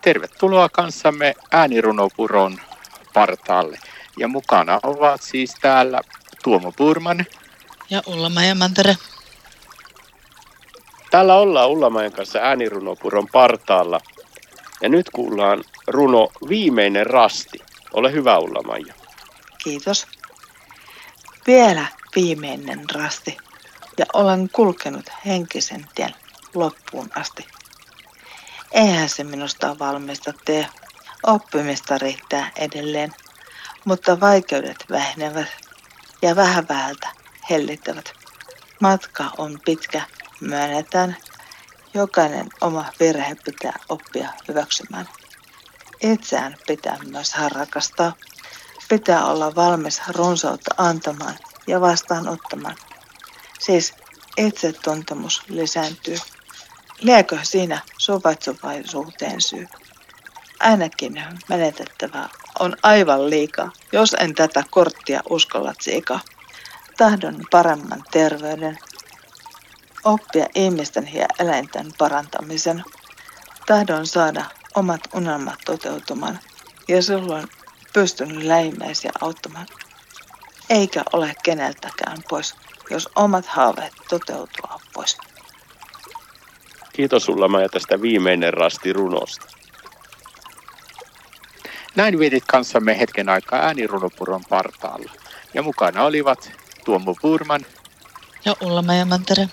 Tervetuloa kanssamme äänirunopuron partaalle. Ja mukana ovat siis täällä Tuomo Purman. Ja Ulla Mantere. Täällä ollaan Ullamajan kanssa äänirunopuron partaalla. Ja nyt kuullaan runo Viimeinen rasti. Ole hyvä Ullamaja. Kiitos. Vielä viimeinen rasti ja olen kulkenut henkisen tien loppuun asti. Eihän se minusta valmista tee. Oppimista riittää edelleen, mutta vaikeudet vähenevät ja vähän vähältä hellittävät. Matka on pitkä, myönnetään. Jokainen oma virhe pitää oppia hyväksymään. Itseään pitää myös harrakastaa. Pitää olla valmis runsautta antamaan ja vastaanottamaan. Siis itsetuntemus lisääntyy. Liekö siinä suvaitsuvaisuuteen syy? Ainakin menetettävää on aivan liikaa, jos en tätä korttia uskalla tsiikaa. Tahdon paremman terveyden, oppia ihmisten ja eläinten parantamisen. Tahdon saada omat unelmat toteutumaan ja silloin pystyn lähimmäisiä auttamaan. Eikä ole keneltäkään pois, jos omat haaveet toteutua pois. Kiitos sulla Maja tästä viimeinen rasti runosta. Näin vietit kanssamme hetken aikaa äänirunopuron partaalla. Ja mukana olivat Tuomo Purman ja Ulla Mantere.